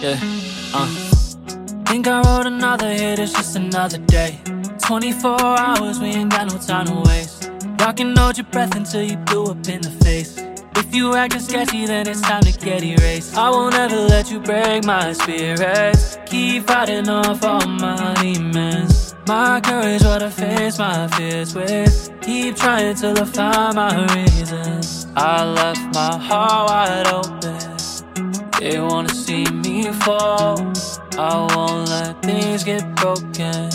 Yeah, uh. Think I wrote another hit, it's just another day. 24 hours, we ain't got no time to waste. Y'all can hold your breath until you blew up in the face. If you acting sketchy, then it's time to get erased. I won't ever let you break my spirit. Keep fighting off all my demons. My courage, what I face my fears with. Keep trying till I find my reasons. I left my heart wide open. They wanna see me fall. I won't let things get broken.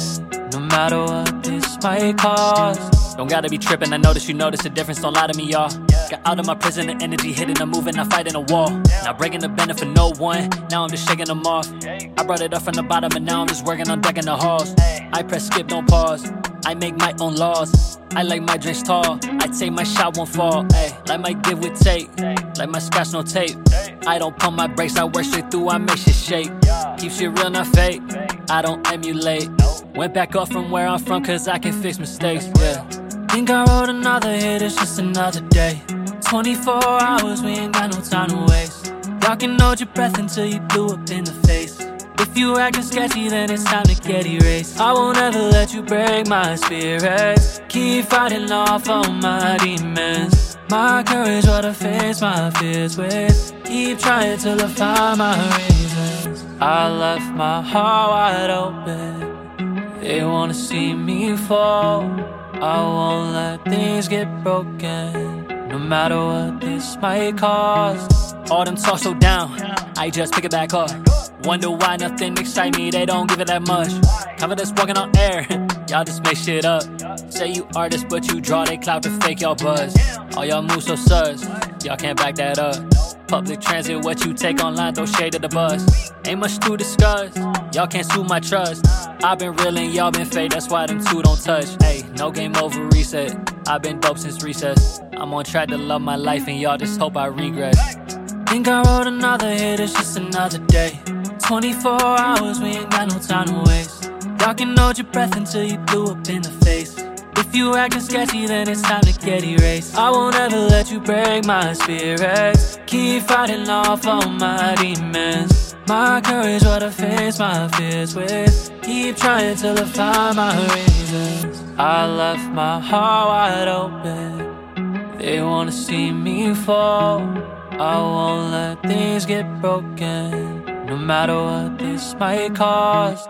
No matter what this might cost. Don't gotta be tripping, I notice you notice the difference, don't lie to me, y'all. Got out of my prison, the energy hitting I'm moving, I'm fighting a wall. Not breaking the bend for no one, now I'm just shaking them off. I brought it up from the bottom, and now I'm just working on decking the halls. I press skip, don't pause. I make my own laws. I like my drinks tall. I take my shot, won't fall. Ayy, like my give with tape. Like my scratch, no tape. I don't pump my brakes, I work straight through, I make shit shake. Keep shit real, not fake. I don't emulate. Went back up from where I'm from, cause I can fix mistakes. Yeah. Think I wrote another hit, it's just another day. 24 hours, we ain't got no time to waste. Y'all can hold your breath until you blew up in the face. If you acting sketchy, then it's time to get erased. I won't ever let you break my spirit. Keep fighting off all my demons. My courage, what I face my fears with. Keep trying till I find my reasons. I left my heart wide open. They wanna see me fall. I won't let things get broken. No matter what this might cost. All them talk so down, I just pick it back up. Wonder why nothing excite me, they don't give it that much. Confidence walking on air, y'all just make shit up. Say you artists, but you draw they clout to fake y'all buzz. All y'all move so sus, y'all can't back that up. Public transit, what you take online, throw shade at the bus. Ain't much to discuss, y'all can't sue my trust. I've been real and y'all been fake, that's why them two don't touch. Hey, no game over reset. I've been dope since recess. I'm on track to love my life and y'all just hope I regress. Think I wrote another hit, it's just another day. 24 hours, we ain't got no time to waste. Y'all can hold your breath until you blew up in the face. If you acting sketchy, then it's time to get erased. I won't ever let you break my spirit. Keep fighting off all my demons. My courage, what I face my fears with. Keep trying till I find my reasons. I left my heart wide open. They wanna see me fall. I won't let things get broken. No matter what this might cost.